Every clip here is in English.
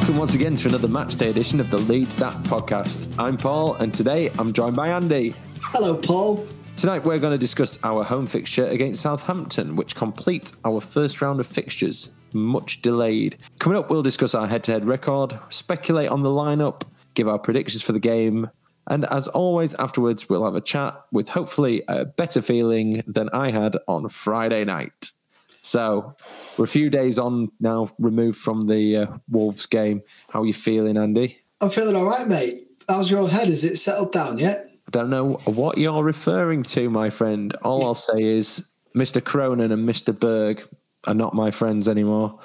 Welcome once again to another match day edition of the Leeds That podcast. I'm Paul, and today I'm joined by Andy. Hello, Paul. Tonight we're going to discuss our home fixture against Southampton, which complete our first round of fixtures, much delayed. Coming up, we'll discuss our head-to-head record, speculate on the lineup, give our predictions for the game, and as always, afterwards we'll have a chat with hopefully a better feeling than I had on Friday night. So we're a few days on now, removed from the uh, Wolves game. How are you feeling, Andy? I'm feeling all right, mate. How's your head? Is it settled down yet? I don't know what you're referring to, my friend. All I'll say is Mr. Cronin and Mr. Berg are not my friends anymore.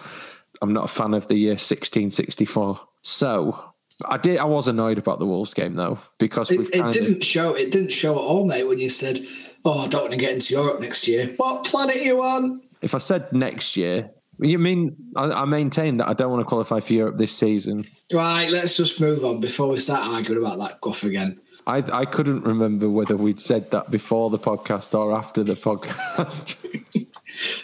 I'm not a fan of the year 1664. So I did. I was annoyed about the Wolves game though because we've It, it didn't of, show. It didn't show at all, mate. When you said, "Oh, I don't want to get into Europe next year." What planet you on? If I said next year, you mean I, I maintain that I don't want to qualify for Europe this season. Right, let's just move on before we start arguing about that guff again. I, I couldn't remember whether we'd said that before the podcast or after the podcast.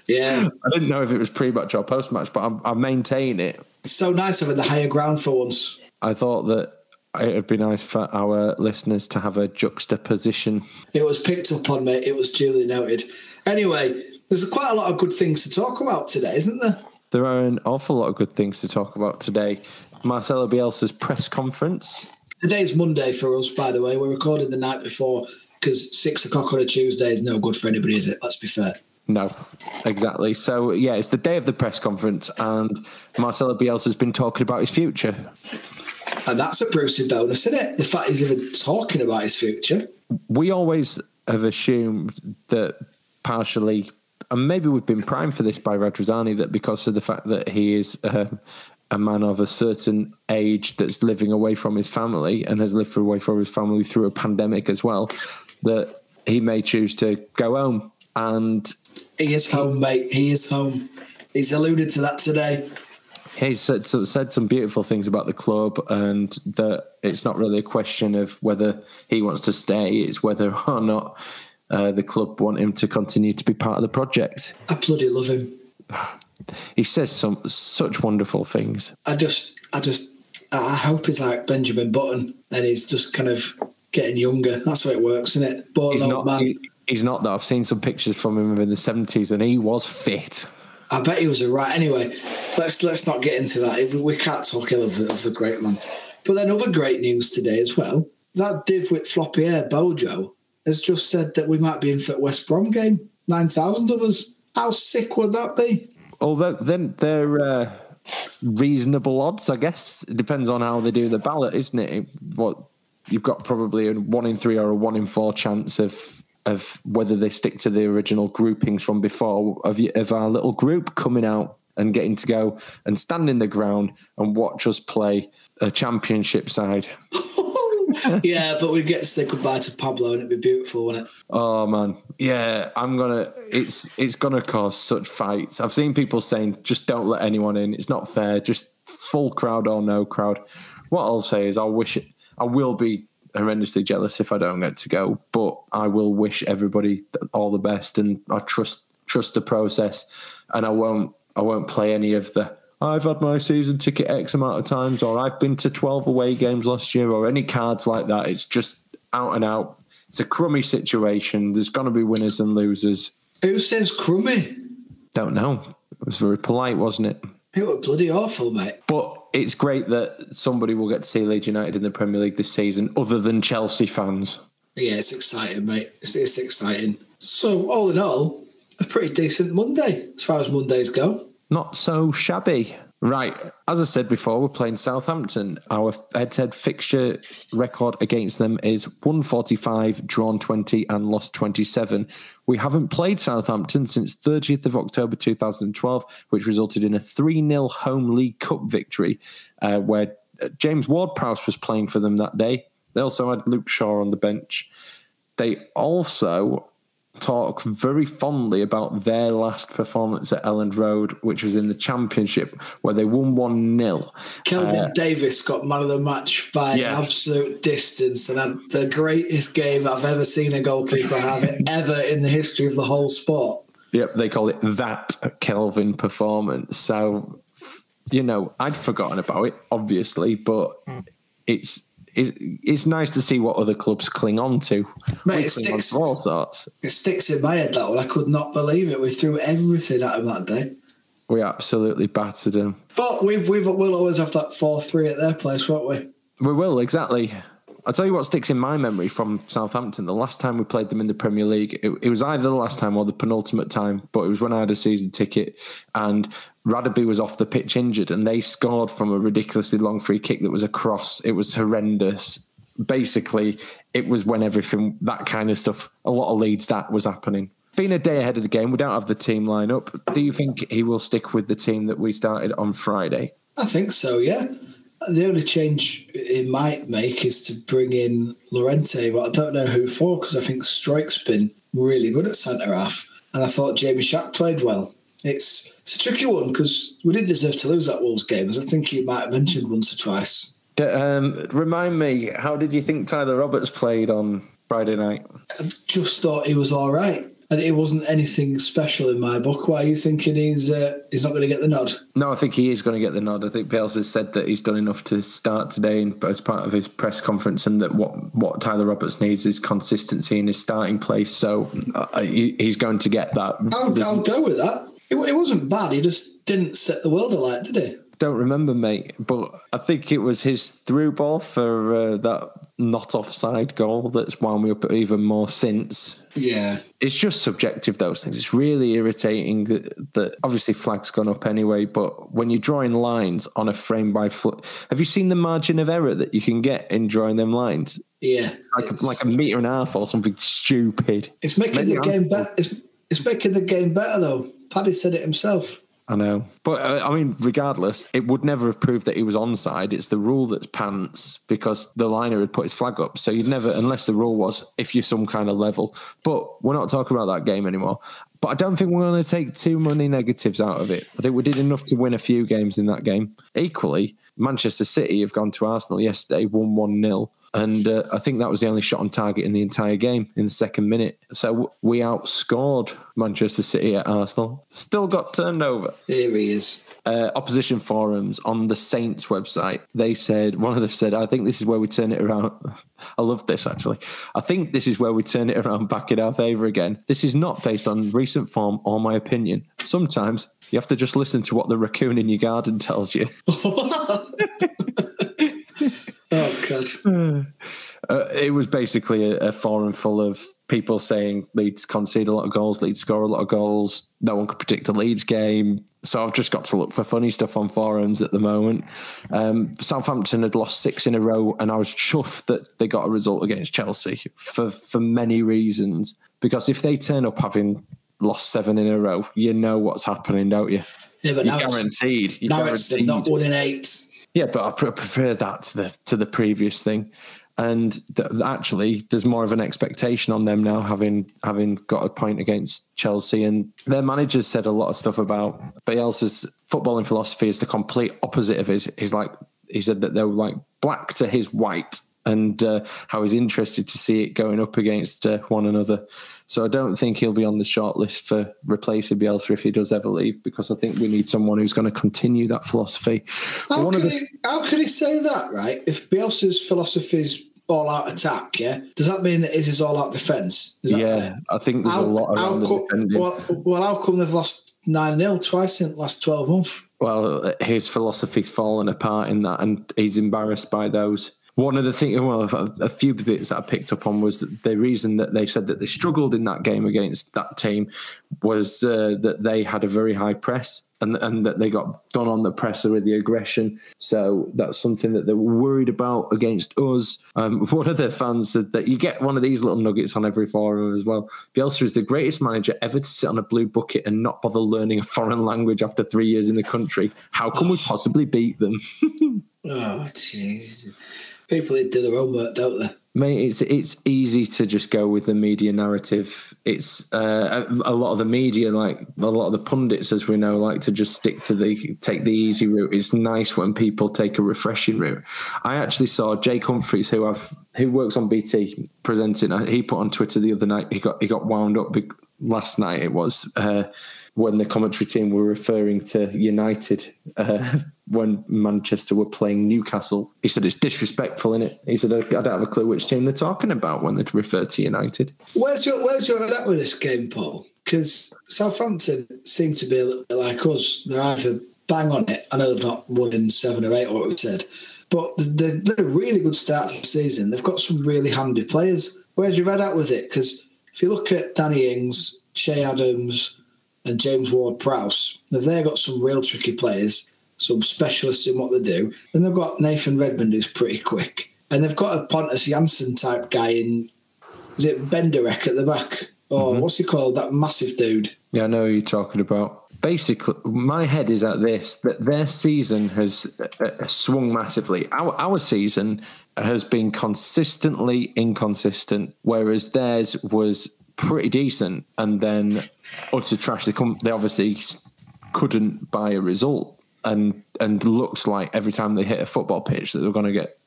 Yeah, I didn't know if it was pre-match or post-match, but I, I maintain it. it's so nice having the higher ground for once. I thought that it'd be nice for our listeners to have a juxtaposition. It was picked up on, mate. It was duly noted. Anyway, there's quite a lot of good things to talk about today, isn't there? There are an awful lot of good things to talk about today. Marcelo Bielsa's press conference. Today's Monday for us, by the way. We're recording the night before because six o'clock on a Tuesday is no good for anybody, is it? Let's be fair. No, exactly. So yeah, it's the day of the press conference, and Marcelo Bielsa's been talking about his future. And that's a Brucey bonus, isn't it? The fact he's even talking about his future. we always have assumed that partially, and maybe we've been primed for this by Radrizzani, that because of the fact that he is um, a man of a certain age that's living away from his family and has lived away from his family through a pandemic as well, that he may choose to go home. And He is home, mate. He is home. He's alluded to that today. he's said, said some beautiful things about the club and that it's not really a question of whether he wants to stay, it's whether or not uh, the club want him to continue to be part of the project. I bloody love him. He says some such wonderful things. I just, I just, I hope he's like Benjamin Button and he's just kind of getting younger. That's how it works, isn't it? But He's no, not. man, he- he's not. That I've seen some pictures from him in the seventies, and he was fit. I bet he was a right. Anyway, let's let's not get into that. We can't talk ill of the, of the great man. But then other great news today as well. That div with floppy hair, Bojo, has just said that we might be in for the West Brom game. Nine thousand of us. How sick would that be? Although then they're uh, reasonable odds, I guess. It depends on how they do the ballot, isn't it? What you've got probably a one in three or a one in four chance of of whether they stick to the original groupings from before of, of our little group coming out and getting to go and stand in the ground and watch us play a championship side. yeah, but we'd get to say goodbye to Pablo and it'd be beautiful, wouldn't it? Oh man, yeah, I'm gonna. It's it's gonna cause such fights. I've seen people saying just don't let anyone in. It's not fair. Just full crowd or no crowd. What I'll say is I wish it. I will be horrendously jealous if I don't get to go, but I will wish everybody all the best, and I trust trust the process, and I won't I won't play any of the I've had my season ticket X amount of times, or I've been to 12 away games last year, or any cards like that. It's just out and out. It's a crummy situation. There's going to be winners and losers. Who says crummy? Don't know. It was very polite, wasn't it? It was bloody awful, mate. But it's great that somebody will get to see Leeds United in the Premier League this season, other than Chelsea fans. Yeah, it's exciting, mate. It's, it's exciting. So, all in all, a pretty decent Monday as far as Mondays go. Not so shabby. Right. As I said before, we're playing Southampton. Our head to head fixture record against them is 145, drawn 20, and lost 27. We haven't played Southampton since 30th of October 2012, which resulted in a 3 0 home League Cup victory, uh, where James Ward Prowse was playing for them that day. They also had Luke Shaw on the bench. They also talk very fondly about their last performance at Elland Road, which was in the Championship, where they won 1 0. Kelvin uh, Davis got man of the match by yes. an absolute distance and had the greatest game I've ever seen a goalkeeper have ever in the history of the whole sport. Yep, they call it that Kelvin performance. So, you know, I'd forgotten about it, obviously, but mm. it's it's, it's nice to see what other clubs cling on to. Mate, it sticks, all sorts. It sticks in my head that one. I could not believe it. We threw everything at him that day. We absolutely battered him. But we've, we've, we'll always have that 4 3 at their place, won't we? We will, exactly. I'll tell you what sticks in my memory from Southampton. The last time we played them in the Premier League, it, it, was either the last time or the penultimate time, but it was when I had a season ticket and Radebe was off the pitch injured and they scored from a ridiculously long free kick that was a cross. It was horrendous. Basically, it was when everything, that kind of stuff, a lot of leads that was happening. Being a day ahead of the game, we don't have the team line up. Do you think he will stick with the team that we started on Friday? I think so, yeah. The only change it might make is to bring in Llorente, but I don't know who for because I think Struijk's been really good at centre half, and I thought Jamie Shack played well. It's it's a tricky one because we didn't deserve to lose that Wolves game, as I think you might have mentioned once or twice. Um, remind me, how did you think Tyler Roberts played on Friday night? I just thought he was all right and it wasn't anything special in my book. Why are you thinking he's uh, he's not going to get the nod? No, I think he is going to get the nod. I think Bielsa has said that he's done enough to start today, and as part of his press conference, and that what what Tyler Roberts needs is consistency in his starting place. So uh, he, he's going to get that. I'll, I'll go with that. It, it wasn't bad. He just didn't set the world alight, did he? Don't remember, mate, but I think it was his through ball for uh, that not offside goal that's wound me up even more since. Yeah. It's just subjective, those things. It's really irritating that, that obviously flag's gone up anyway, but when you're drawing lines on a frame by foot, have you seen the margin of error that you can get in drawing them lines? Yeah. Like, a, like a metre and a half or something stupid. It's making Maybe the game better. It's, it's making the game better, though. Paddy said it himself. I know, but uh, I mean, regardless, it would never have proved that he was onside. It's the rule that's pants because the liner had put his flag up. So you'd never, unless the rule was if you're some kind of level. But we're not talking about that game anymore. But I don't think we're going to take too many negatives out of it. I think we did enough to win a few games in that game. Equally, Manchester City have gone to Arsenal yesterday, won one 0 and uh, I think that was the only shot on target in the entire game in the second minute. So we outscored Manchester City at Arsenal. Still got turned over. Here he is. Uh, opposition forums on the Saints website. They said one of them said, "I think this is where we turn it around." I love this actually. I think this is where we turn it around back in our favour again. This is not based on recent form or my opinion. Sometimes you have to just listen to what the raccoon in your garden tells you. God. Uh, it was basically a, a, forum full of people saying Leeds concede a lot of goals, Leeds score a lot of goals. No one could predict the Leeds game. So I've just got to look for funny stuff on forums at the moment. Um, Southampton had lost six in a row, and I was chuffed that they got a result against Chelsea for for many reasons. Because if they turn up having lost seven in a row, you know what's happening, don't you? Yeah, but You're guaranteed. You're now guaranteed. it's not won in eight. Yeah, but I prefer that to the to the previous thing. And th- actually, there's more of an expectation on them now, having having got a point against Chelsea. And their manager said a lot of stuff about Bielsa's footballing philosophy is the complete opposite of his. He's like he said that they were like black to his white. and uh, how he's interested to see it going up against uh, one another. So I don't think he'll be on the short list for replacing Bielsa if he does ever leave, because I think we need someone who's going to continue that philosophy. How one of could, the, he, how could he say that, right? If Bielsa's philosophy is all out attack, yeah, does that mean that his is all out defence? Yeah, fair? I think there's a lot how around defending. well, well, how come they've lost 9 0 twice in the last 12 months? well, his philosophy's fallen apart in that, and he's embarrassed by those. One of the things, well, a, few bits that I picked up on was the reason that they said that they struggled in that game against that team was uh, that they had a very high press and, and that they got done on the presser with the aggression. So that's something that they were worried about against us. Um, one of their fans said that you get one of these little nuggets on every forum as well. Bielsa is the greatest manager ever to sit on a blue bucket and not bother learning a foreign language after three years in the country. How can we possibly beat them? Oh, jeez. People that do their own work, don't they? Mate, it's it's easy to just go with the media narrative. It's uh, a, a lot of the media, like a lot of the pundits, as we know, like to just stick to the take the easy route. It's nice when people take a refreshing route. I actually saw Jake Humphries, who I've who works on BT, presenting. uh, He put on Twitter the other night. He got he got wound up last night. It was uh, when the commentary team were referring to United uh, when Manchester were playing Newcastle. He said it's disrespectful, in it? He said I don't have a clue which team they're talking about when they refer to United. Where's your Where's your head at with this game, Paul? Because Southampton seem to be like us. They're either bang on it. I know they've not won in seven or eight, or what we said, but they've been a really good start to the season. They've got some really handy players. Where's your head at with it? Because if you look at Danny Ings, Che Adams, and James Ward Prowse, they've got some real tricky players, some specialists in what they do. Then they've got Nathan Redmond, who's pretty quick, and they've got a Pontus Jansson type guy in. Is it Benderek at the back? Or what's he called? That massive dude. Yeah, I know who you're talking about. Basically, my head is at this that their season has uh, uh, swung massively. Our our season has been consistently inconsistent, whereas theirs was pretty decent and then utter trash. They come, they obviously couldn't buy a result, and and looks like every time they hit a football pitch that they're going to get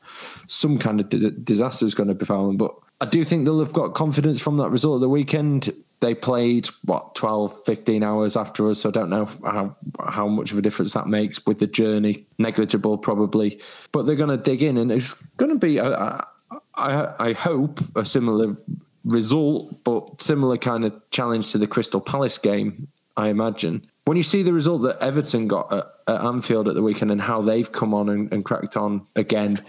some kind of di- disaster is going to befall them. But I do think they'll have got confidence from that result of the weekend. They played what 12, 15 hours after us, so I don't know how how much of a difference that makes with the journey. Negligible, probably, but they're going to dig in, and it's going to be. I, I, I hope a similar result, but similar kind of challenge to the Crystal Palace game. I imagine when you see the result that Everton got at, at Anfield at the weekend and how they've come on and, and cracked on again.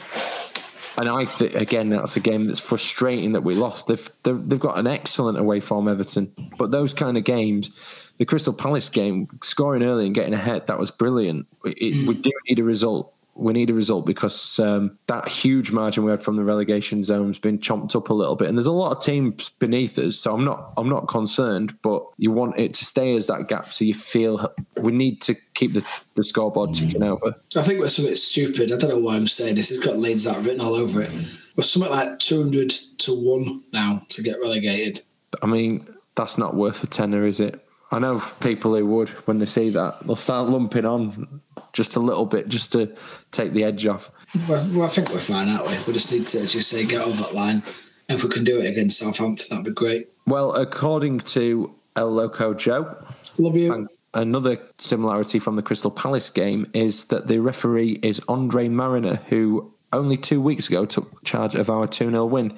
And I think again that's a game that's frustrating that we lost. They've, they've they've got an excellent away form, Everton, but those kind of games, the Crystal Palace game, scoring early and getting ahead, that was brilliant. It, We mm. do need a result. We need a result because um, that huge margin we had from the relegation zone's been chomped up a little bit, and there's a lot of teams beneath us. So I'm not I'm not concerned, but you want it to stay as that gap, so you feel we need to keep the, the scoreboard ticking over. I think we're something stupid. I don't know why I'm saying this. It's got Leeds out written all over it. We're something like 200 to 1 now to get relegated. I mean, that's not worth a tenner, is it? I know people who would when they see that they'll start lumping on just a little bit just to take the edge off. Well, well, I think we're fine, aren't we? We just need to, as you say, get over that line. And if we can do it against Southampton, that'd be great. Well, according to El Loco Joe, Love you. another similarity from the Crystal Palace game is that the referee is Andre Marriner, who only two weeks ago took charge of our 2 0 win.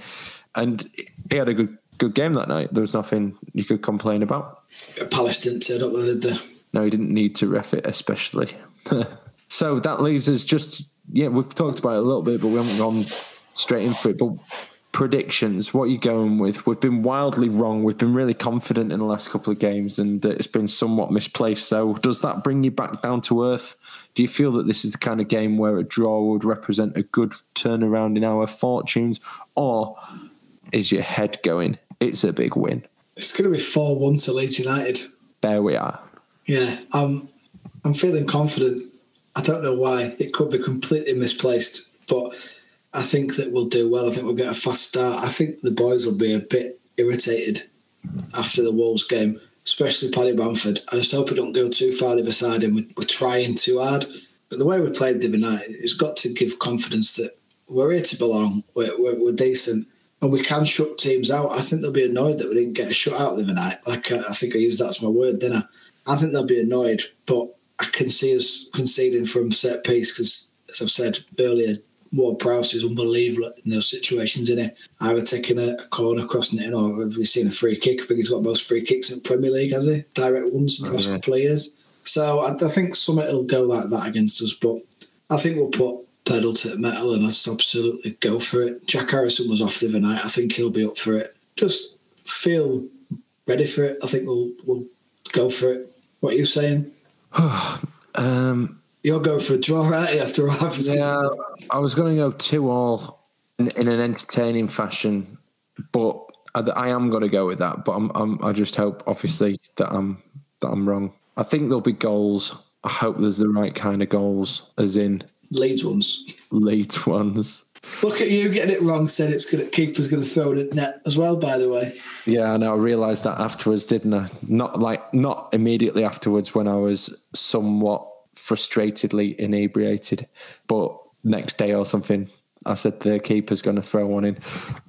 And he had a good good game that night. There was nothing you could complain about. Palace didn't turn up, did they? No, he didn't need to ref it, especially. so that leaves us just, yeah, we've talked about it a little bit, but we haven't gone straight into it. But predictions, what are you going with? We've been wildly wrong. We've been really confident in the last couple of games and it's been somewhat misplaced. So does that bring you back down to earth? Do you feel that this is the kind of game where a draw would represent a good turnaround in our fortunes? Or is your head going, it's a big win? It's going to be 4 1 to Leeds United. There we are. Yeah, I'm, I'm feeling confident. I don't know why. It could be completely misplaced, but I think that we'll do well. I think we'll get a fast start. I think the boys will be a bit irritated after the Wolves game, especially Paddy Bamford. I just hope we don't go too far the other side and we- we're trying too hard. But the way we played the other night, it's got to give confidence that we're here to belong. We're, we're, we're decent. And we can shut teams out. I think they'll be annoyed that we didn't get a shutout the other night. Like, I, I think I used that as my word, didn't I? I think they'll be annoyed. But I can see us conceding from set piece because, as I've said earlier, Ward Prowse is unbelievable in those situations, isn't he? Either taking a, a corner, crossing it in, or have we seen a free kick? I think he's got most free kicks in the Premier League, has he? Direct ones in the last couple of years. So I, I think Summit will go like that against us, but I think we'll put pedal to the metal and just absolutely go for it. Jack Harrison was off the other night. I think he'll be up for it. Just feel ready for it. I think we'll we'll go for it. What are you saying? Um, You're going for a draw, right? After half. yeah, I was going to go two all in, in an entertaining fashion, but I, I am going to go with that. But I'm, I'm, I just hope, obviously, that I'm that I'm wrong. I think there'll be goals. I hope there's the right kind of goals, as in Leeds ones. late ones. Look at you getting it wrong. Said it's gonna keeper's going to throw it in net as well. By the way, Yeah, I know. I realised that afterwards, didn't I? Not like not immediately afterwards when I was somewhat frustratedly inebriated, but next day or something, I said the keeper's going to throw one in.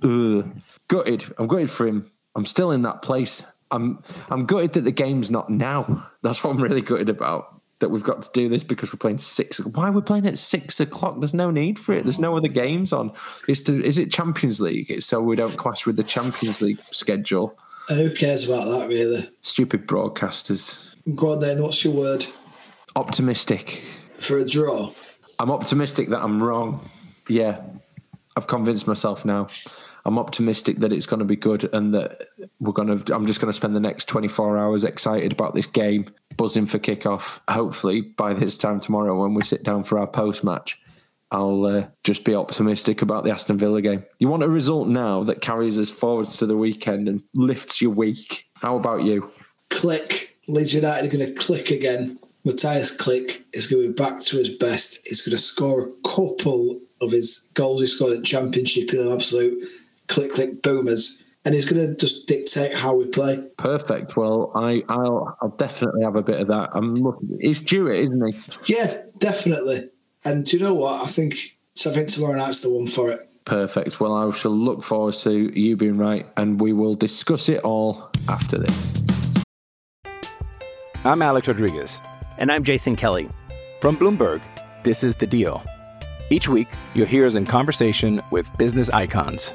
Ugh. Gutted. I'm gutted for him. I'm still in that place. I'm I'm gutted that the game's not now. That's what I'm really gutted about. That we've got to do this because we're playing six. Why are we playing at six o'clock? There's no need for it. There's no other games on. Is to, is it Champions League? It's so we don't clash with the Champions League schedule. and who cares about that really? Stupid broadcasters. Go on then. What's your word Optimistic. for a draw? I'm optimistic that I'm wrong. Yeah, I've convinced myself now. I'm optimistic that it's going to be good and that we're going to. I'm just going to spend the next 24 hours excited about this game, buzzing for kickoff. Hopefully, by this time tomorrow, when we sit down for our post match, I'll uh, just be optimistic about the Aston Villa game. You want a result now that carries us forwards to the weekend and lifts your week. How about you? Click. Leeds United are going to click again. Mateusz Klich is going to be back to his best. He's going to score a couple of his goals he scored in Championship in an absolute click click boomers, and he's going to just dictate how we play. Perfect. Well, I, I'll, I'll definitely have a bit of that. I'm looking. It's Jewett, isn't he? Yeah, definitely. And do you know what? I think so. I think tomorrow night's the one for it. Perfect. Well, I shall look forward to you being right, and we will discuss it all after this. I'm Alex Rodriguez. And I'm Jason Kelly. From Bloomberg, this is The Deal. Each week, you'll hear us in conversation with business icons.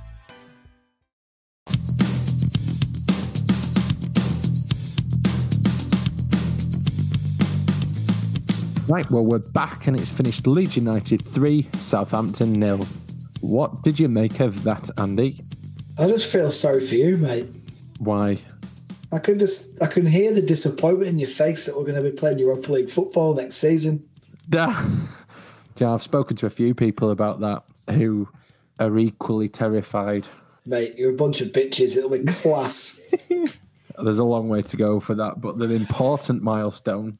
Right. Well, we're back, and it's finished. Leeds United three, Southampton nil. What did you make of that, Andy? I just feel sorry for you, mate. Why? I can just I can hear the disappointment in your face that we're going to be playing Europa League football next season. yeah, I've spoken to a few people about that who are equally terrified. Mate, you're a bunch of bitches. It'll be class. There's a long way to go for that, but the important milestone,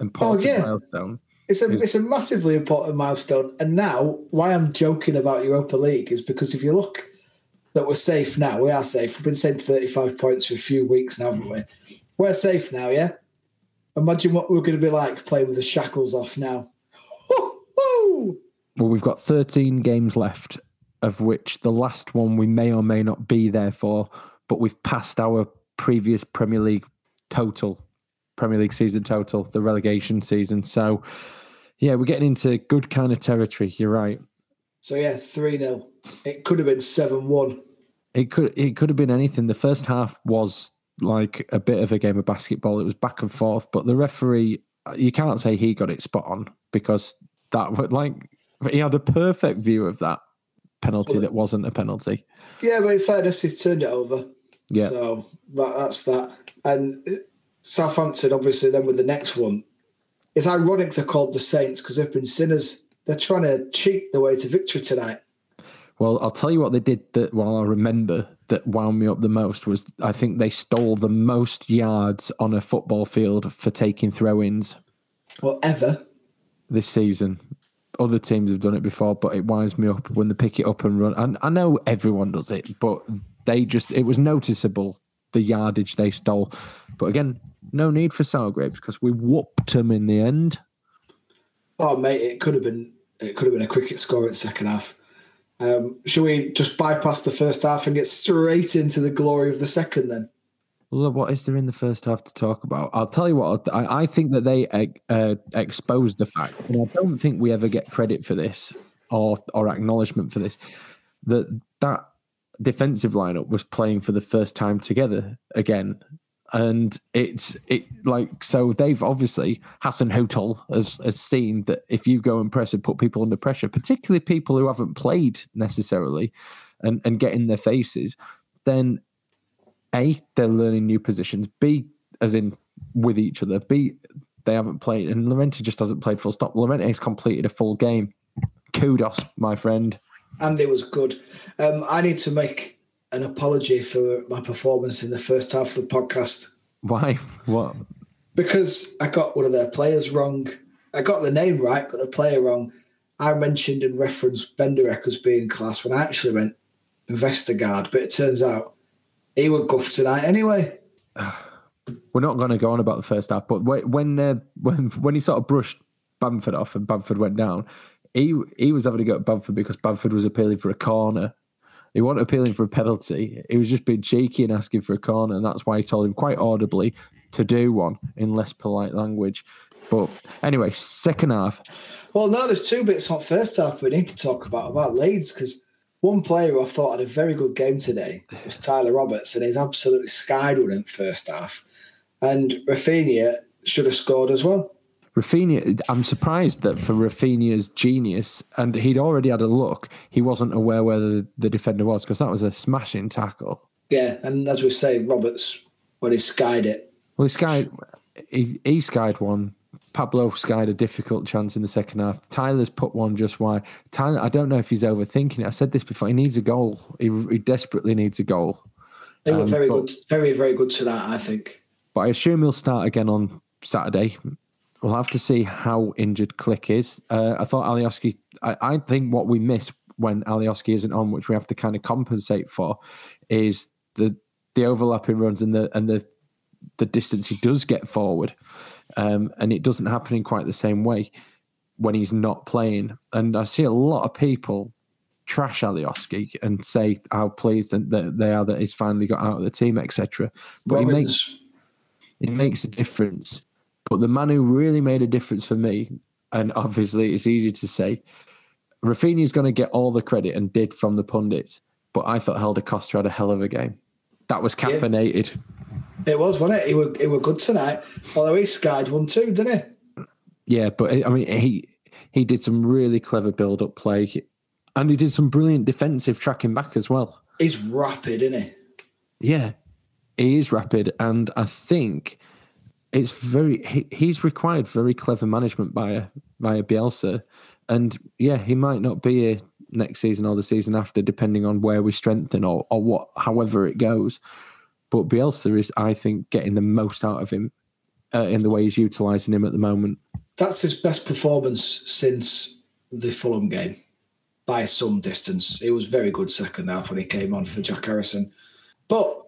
important oh, yeah. milestone. It's a it's a massively important milestone. And now, why I'm joking about Europa League is because if you look that we're safe now, we are safe. We've been saved 35 points for a few weeks now, haven't we? We're safe now, yeah. Imagine what we're going to be like playing with the shackles off now. Well, we've got 13 games left, of which the last one we may or may not be there for, but we've passed our previous Premier League total, Premier League season total, the relegation season. So, yeah, we're getting into good kind of territory. You're right. So yeah, three 0 It could have been seven one. It could it could have been anything. The first half was like a bit of a game of basketball. It was back and forth, but the referee, you can't say he got it spot on because that would like he had a perfect view of that penalty Well, that wasn't a penalty. Yeah, but in fairness, he's turned it over. Yeah. So that, that's that. And Southampton, obviously, then with the next one, it's ironic they're called the Saints because they've been sinners. They're trying to cheat their way to victory tonight. Well, I'll tell you what they did that while I remember that wound me up the most was I think they stole the most yards on a football field for taking throw ins. Well, ever. this season. Other teams have done it before, but it winds me up when they pick it up and run. And I know everyone does it, but they just, it was noticeable the yardage they stole. But again, no need for sour grapes because we whooped them in the end. Oh, mate, it could have been it could have been a cricket score in second half. Um, should we just bypass the first half and get straight into the glory of the second then? Well, what is there in the first half to talk about? I'll tell you what. I, I think that they uh, exposed the fact, and I don't think we ever get credit for this or or acknowledgement for this. That that defensive lineup was playing for the first time together again, and it's it like so they've obviously Hasenhüttl has, has seen that if you go and press and put people under pressure, particularly people who haven't played necessarily, and and get in their faces, then a, they're learning new positions. B, as in with each other. B, they haven't played, and Llorente just hasn't played full stop. Llorente has completed a full game. Kudos, my friend. And it was good. Um, I need to make an apology for my performance in the first half of the podcast. Why? What? Because I got one of their players wrong. I got the name right, but the player wrong. I mentioned and referenced Benderek as being class when I actually meant Vestergaard, but it turns out he would guff tonight anyway. We're not going to go on about the first half, but when uh, when when he sort of brushed Bamford off and Bamford went down, he he was having to go at Bamford because Bamford was appealing for a corner. He wasn't appealing for a penalty. He was just being cheeky and asking for a corner, and that's why he told him quite audibly to do one in less polite language. But anyway, second half. Well, no, there's two bits on first half we need to talk about about Leeds because one player I thought had a very good game today was Tyler Roberts, and he's absolutely with him first half. And Raphinha should have scored as well. Raphinha, I'm surprised that for Raphinha's genius, and he'd already had a look, he wasn't aware where the, the defender was because that was a smashing tackle. Yeah, and as we say, Roberts, when he skied it. Well, he skied, he, he skied one Pablo skied a difficult chance in the second half. Tyler's put one just wide. Tyler, I don't know if he's overthinking it. I said this before. He needs a goal. He, he desperately needs a goal. They were um, very but, good, very very good tonight. I think. But I assume he'll start again on Saturday. We'll have to see how injured Klich is. Uh, I thought Alioski. I, I think what we miss when Alioski isn't on, which we have to kind of compensate for, is the the overlapping runs and the and the the distance he does get forward. Um, and it doesn't happen in quite the same way when he's not playing. And I see a lot of people trash Alioski and say how pleased that they are that he's finally got out of the team, etc. But he makes it makes a difference. But the man who really made a difference for me, and obviously it's easy to say, Raphinha's going to get all the credit and did from the pundits. But I thought Helder Costa had a hell of a game. That was caffeinated. Yeah. It was, wasn't it? He were, he were good tonight. Although he skied one too, didn't he? Yeah, but I mean, he he did some really clever build up play, and he did some brilliant defensive tracking back as well. He's rapid, isn't he? Yeah, he is rapid, and I think it's very he, he's required very clever management by a by a Bielsa, and yeah, he might not be here next season or the season after, depending on where we strengthen or or what, however it goes. But Bielsa is, I think, getting the most out of him uh, in the way he's utilising him at the moment. That's his best performance since the Fulham game by some distance. It was very good second half when he came on for Jack Harrison. But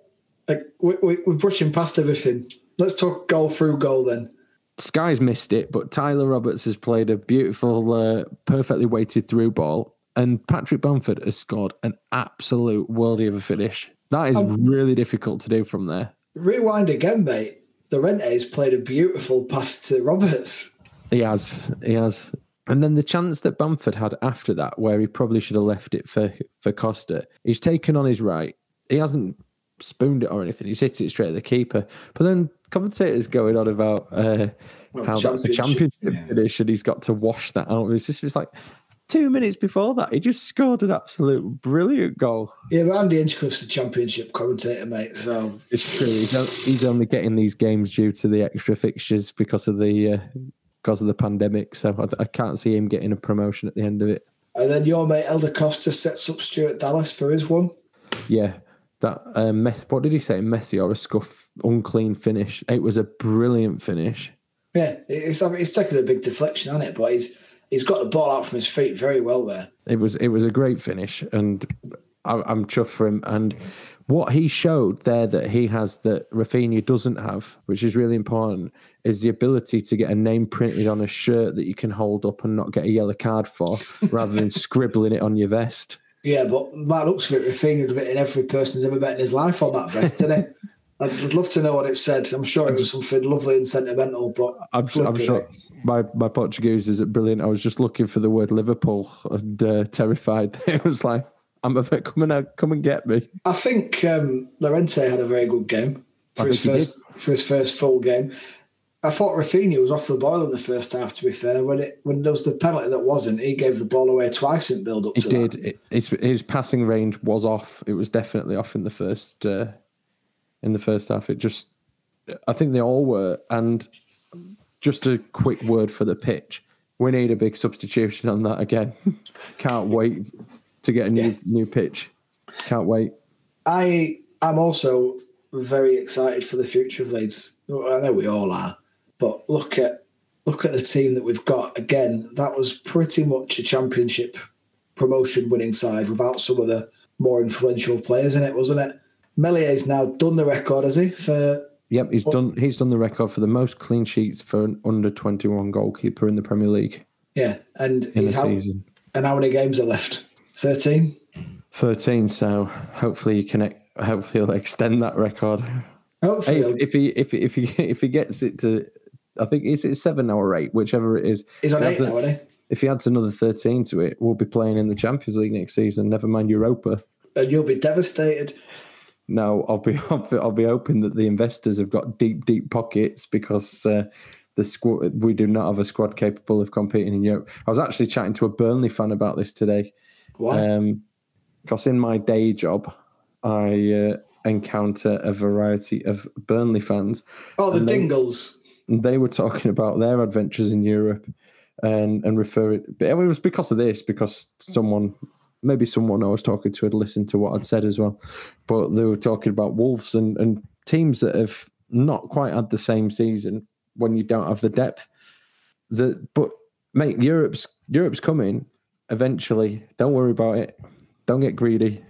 like, we, we, we're brushing past everything. Let's talk goal through goal then. Sky's missed it, but Tyler Roberts has played a beautiful, uh, perfectly weighted through ball, and Patrick Bamford has scored an absolute worldie of a finish. That is um, really difficult to do from there. Rewind again, mate. Llorente's played a beautiful pass to Roberts. He has. He has. And then the chance that Bamford had after that, where he probably should have left it for, for Costa, he's taken on his right. He hasn't spooned it or anything. He's hit it straight at the keeper. But then commentators going on about uh, well, how that's a championship yeah. finish and he's got to wash that out. It's just it's like two minutes before that, he just scored an absolute brilliant goal. Yeah, but Andy Hinchcliffe's the championship commentator, mate. So it's true. He's, he's only getting these games due to the extra fixtures because of the uh, because of the pandemic. So I, I, can't see him getting a promotion at the end of it. And then your mate Helder Costa sets up Stuart Dallas for his one. Yeah, that uh, mess. What did he say? Messy or a scuff, unclean finish. It was a brilliant finish. Yeah, it's it's taken a big deflection on it, but he's he's got the ball out from his feet very well there. It was it was a great finish, and I, I'm chuffed for him. And what he showed there that he has that Raphinha doesn't have, which is really important, is the ability to get a name printed on a shirt that you can hold up and not get a yellow card for, rather than scribbling it on your vest. Yeah, but that looks of it, Raphinha would written every person he's ever met in his life on that vest, didn't he? I'd love to know what it said. I'm sure it was something lovely and sentimental, but I'm, I'm sure my, my Portuguese is brilliant. I was just looking for the word Liverpool and uh, terrified. It was like, I'm a bit coming out, come and get me. I think um, Llorente had a very good game for his first for his first full game. I thought Raphinha was off the boil in the first half. To be fair, when it when there was the penalty that wasn't, he gave the ball away twice in build up. He did. It, his, his passing range was off. It was definitely off in the first uh, in the first half. It just, I think they all were. And just a quick word for the pitch. We need a big substitution on that again. Can't wait to get a new yeah. new pitch. Can't wait. I am also very excited for the future of Leeds. I know we all are, but look at look at the team that we've got. Again, that was pretty much a championship promotion winning side without some of the more influential players in it, wasn't it? Meslier's now done the record, has he? For Yep, he's done. He's done the record for the most clean sheets for an under twenty-one goalkeeper in the Premier League. Yeah, and in the season. And how many games are left? Thirteen. Thirteen. So hopefully you can. Hopefully he'll extend that record. Hopefully, if, if, he if if he if he gets it to, I think it's, it's seven or eight, whichever it is. He's on eight now, isn't he? If he adds another thirteen to it, we'll be playing in the Champions League next season. Never mind Europa. And you'll be devastated. No, I'll be, I'll be, I'll be hoping that the investors have got deep, deep pockets because uh, the squad we do not have a squad capable of competing in Europe. I was actually chatting to a Burnley fan about this today. Why? Um, because in my day job, I uh, encounter a variety of Burnley fans. Oh, the Dingles. They, were talking about their adventures in Europe and and refer it. But it was because of this, because someone maybe someone I was talking to had listened to what I'd said as well. But they were talking about Wolves and, and teams that have not quite had the same season when you don't have the depth. The but mate, Europe's Europe's coming eventually. Don't worry about it. Don't get greedy.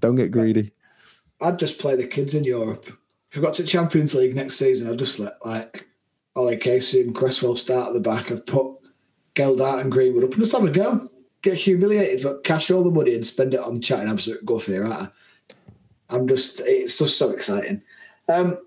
Don't get greedy. I'd just play the kids in Europe. If we got to Champions League next season, I'd just let like Ollie Casey and Cresswell start at the back. I'd put Gelhardt and Greenwood up and just have a go get humiliated, but cash all the money and spend it on chatting absolute guff here, right? I'm just, it's just so exciting. Um,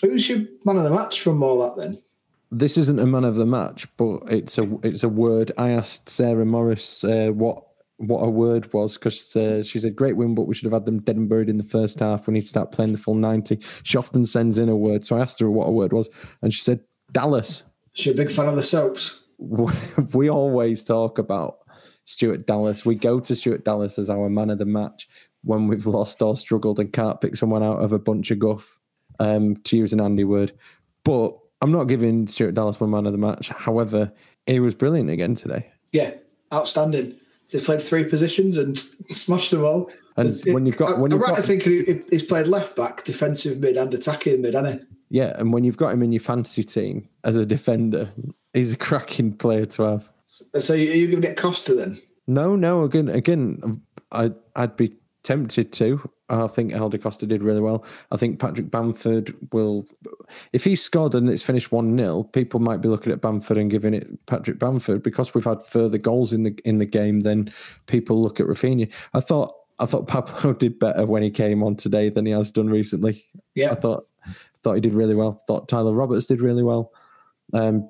who's your man of the match from all that then? This isn't a man of the match, but it's a it's a word. I asked Sarah Morris uh, what what a word was because uh, she said great win, but we should have had them dead and buried in the first half. We need to start playing the full ninety. She often sends in a word, so I asked her what a word was, and she said Dallas. She a big fan of the soaps. We always talk about Stuart Dallas. We go to Stuart Dallas as our man of the match when we've lost or struggled and can't pick someone out of a bunch of guff, um, to use an Andy word. But I'm not giving Stuart Dallas my man of the match. However, he was brilliant again today. Yeah, outstanding. He played three positions and smashed them all. And it, when you've got, when I'm right got, think he's played left back, defensive mid, and attacking mid, hasn't he? Yeah, and when you've got him in your fantasy team as a defender, he's a cracking player to have. So are you giving it Costa then? No, no. Again, again, I I'd be tempted to. I think Helder Costa did really well. I think Patrick Bamford will, if he's scored and it's finished one 0 people might be looking at Bamford and giving it Patrick Bamford because we've had further goals in the in the game than people look at Raphinha. I thought I thought Pablo did better when he came on today than he has done recently. Yeah, I thought thought he did really well. Thought Tyler Roberts did really well. Um,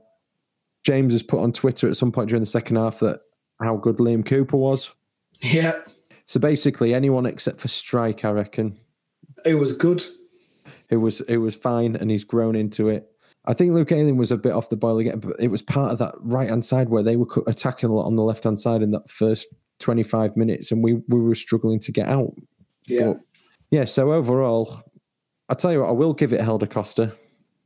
James has put on Twitter at some point during the second half that how good Liam Cooper was. Yeah. So basically, anyone except for Struijk, I reckon. It was good. It was it was fine, and he's grown into it. I think Luke Ayling was a bit off the boil again, but it was part of that right hand side where they were attacking a lot on the left hand side in that first twenty five minutes, and we we were struggling to get out. Yeah. But, yeah. So overall, I tell you what, I will give it Helder Costa.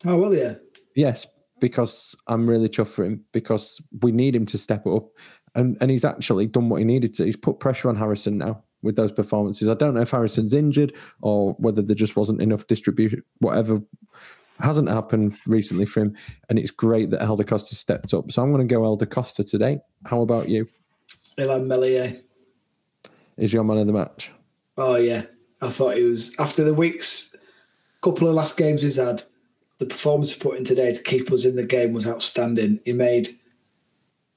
Oh, will you? Yes, because I'm really chuffed for him because we need him to step up, and and he's actually done what he needed to. He's put pressure on Harrison now with those performances. I don't know if Harrison's injured or whether there just wasn't enough distribution. Whatever, Hasn't happened recently for him, and it's great that Helder Costa stepped up. So I'm going to go Helder Costa today. How about you? Illan Meslier. Is your man of the match? Oh yeah, I thought he was after the weeks, couple of last games he's had. The performance he put in today to keep us in the game was outstanding. He made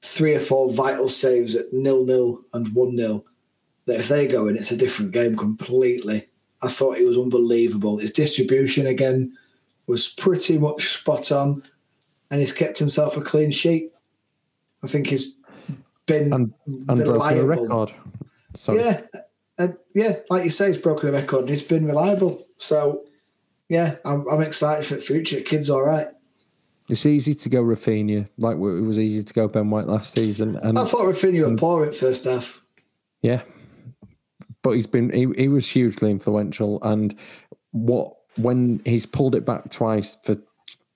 three or four vital saves at nil nil and one nil. That if they go in, it's a different game completely. I thought he was unbelievable. His distribution again was pretty much spot on, and he's kept himself a clean sheet. I think he's been and, and broken a record. Sorry. Yeah, and yeah, like you say, he's broken a record and he's been reliable. So yeah, I'm, I'm excited for the future. Kid's all right. It's easy to go Raphinha, like it was easy to go Ben White last season. And, I thought Raphinha was poor at first half. Yeah, but he's been he, he was hugely influential, and what when he's pulled it back twice for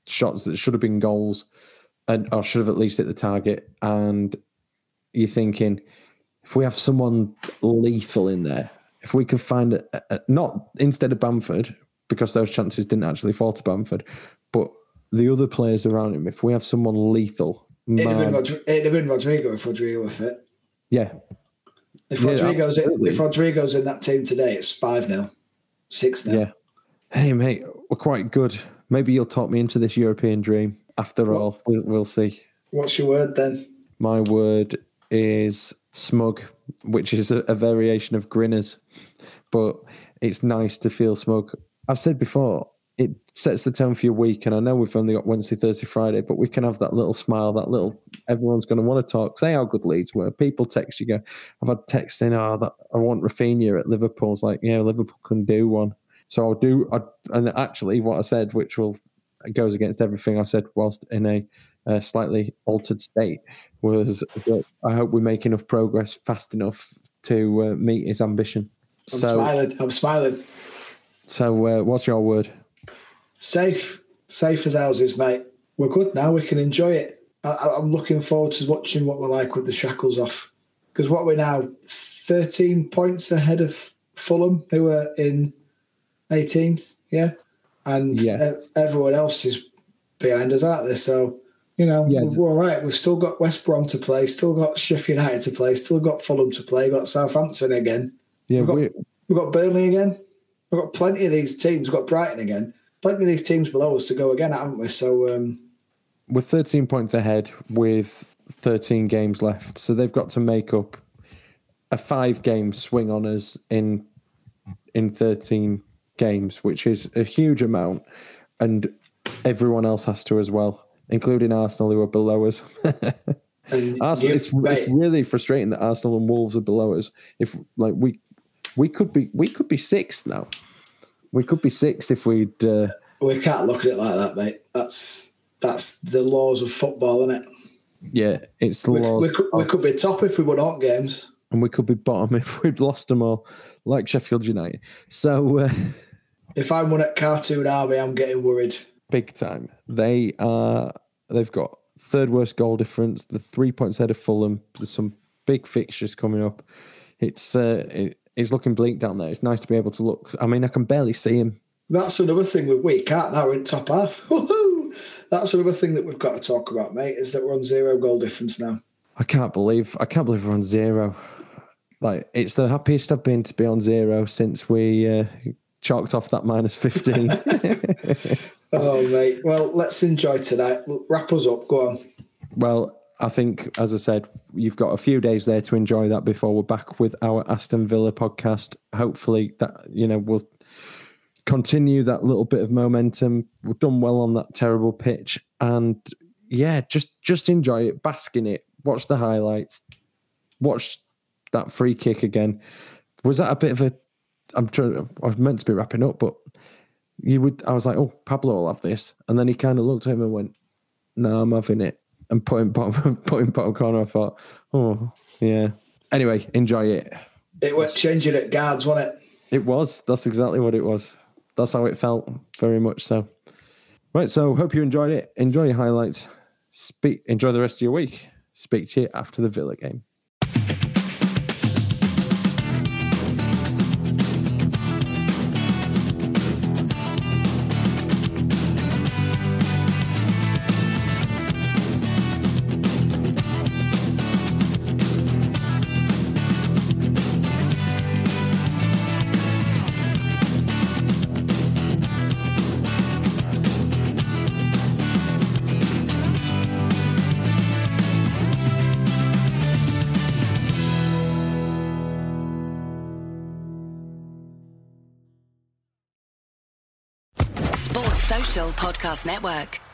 shots that should have been goals, and or should have at least hit the target, and you're thinking if we have someone lethal in there, if we can find a, a, not instead of Bamford because those chances didn't actually fall to Bamford, but the other players around him, if we have someone lethal, it'd, have been, Rod- it'd have been Rodrigo if Rodrigo was fit. Yeah. If Rodrigo's, yeah, in, if Rodrigo's in that team today, it's 5 0, 6 0. Yeah. Hey, mate, we're quite good. Maybe you'll talk me into this European dream. After what? all, we'll, we'll see. What's your word then? My word is smug, which is a, a variation of grinners, but it's nice to feel smug. I've said before, it sets the tone for your week. And I know we've only got Wednesday, Thursday, Friday, but we can have that little smile, that little everyone's going to want to talk, say how good Leeds were. People text you, go, I've had texts saying, oh, that, I want Raphinha at Liverpool. It's like, yeah, Liverpool can do one. So I'll do, I, and actually, what I said, which will goes against everything I said whilst in a uh, slightly altered state, was that I hope we make enough progress fast enough to uh, meet his ambition. I'm so, smiling. I'm smiling. So, uh, what's your word? Safe, safe as houses, mate. We're good now. We can enjoy it. I, am looking forward to watching what we're like with the shackles off. Because what we're now, 13 points ahead of Fulham, who are in 18th, yeah, and yeah. everyone else is behind us out there. So you know, yeah. we're all right. We've still got West Brom to play, still got Sheffield United to play, still got Fulham to play, got Southampton again. Yeah, we've got, we've got Burnley again. We've got plenty of these teams. We've got Brighton again. Plenty of these teams below us to go again, haven't we? So um, we're 13 points ahead with 13 games left. So they've got to make up a five game swing on us in in 13 games, which is a huge amount. And everyone else has to as well including Arsenal, who are below us. Arsenal, it's, it's, really frustrating that Arsenal and Wolves are below us. If like we we could be we could be sixth now. We could be sixth if we'd. Uh, we can't look at it like that, mate. That's that's the laws of football, isn't it? Yeah, it's the we, laws. We could, we could be top if we won all games, and we could be bottom if we'd lost them all, like Sheffield United. So, uh, if I'm one at Cartoon Army, I'm getting worried big time. They are they've got third worst goal difference. The three points ahead of Fulham. There's some big fixtures coming up. It's uh, it, it's looking bleak down there. It's nice to be able to look. I mean, I can barely see him. That's another thing with we can't now we're in top half. Woo-hoo! That's another thing that we've got to talk about, mate. Is that we're on zero goal difference now. I can't believe I can't believe we're on zero. Like it's the happiest I've been to be on zero since we uh, chalked off that minus fifteen. Oh, mate. Well, let's enjoy tonight. Wrap us up. Go on. Well, I think, as I said, you've got a few days there to enjoy that before we're back with our Aston Villa podcast. Hopefully, that you know we'll continue that little bit of momentum. We've done well on that terrible pitch, and yeah, just just enjoy it, bask in it, watch the highlights, watch that free kick again. Was that a bit of a? I'm trying. I was meant to be wrapping up, but you would. I was like, oh, Pablo will have this, and then he kind of looked at him and went, "No, I'm having it." And put him bottom, put him bottom corner. I thought, oh, yeah. Anyway, enjoy it. It was changing at guards, wasn't it? It was. That's exactly what it was. That's how it felt. Very much so. Right. So, hope you enjoyed it. Enjoy your highlights. Speak. Enjoy the rest of your week. Speak to you after the Villa game. Podcast Network.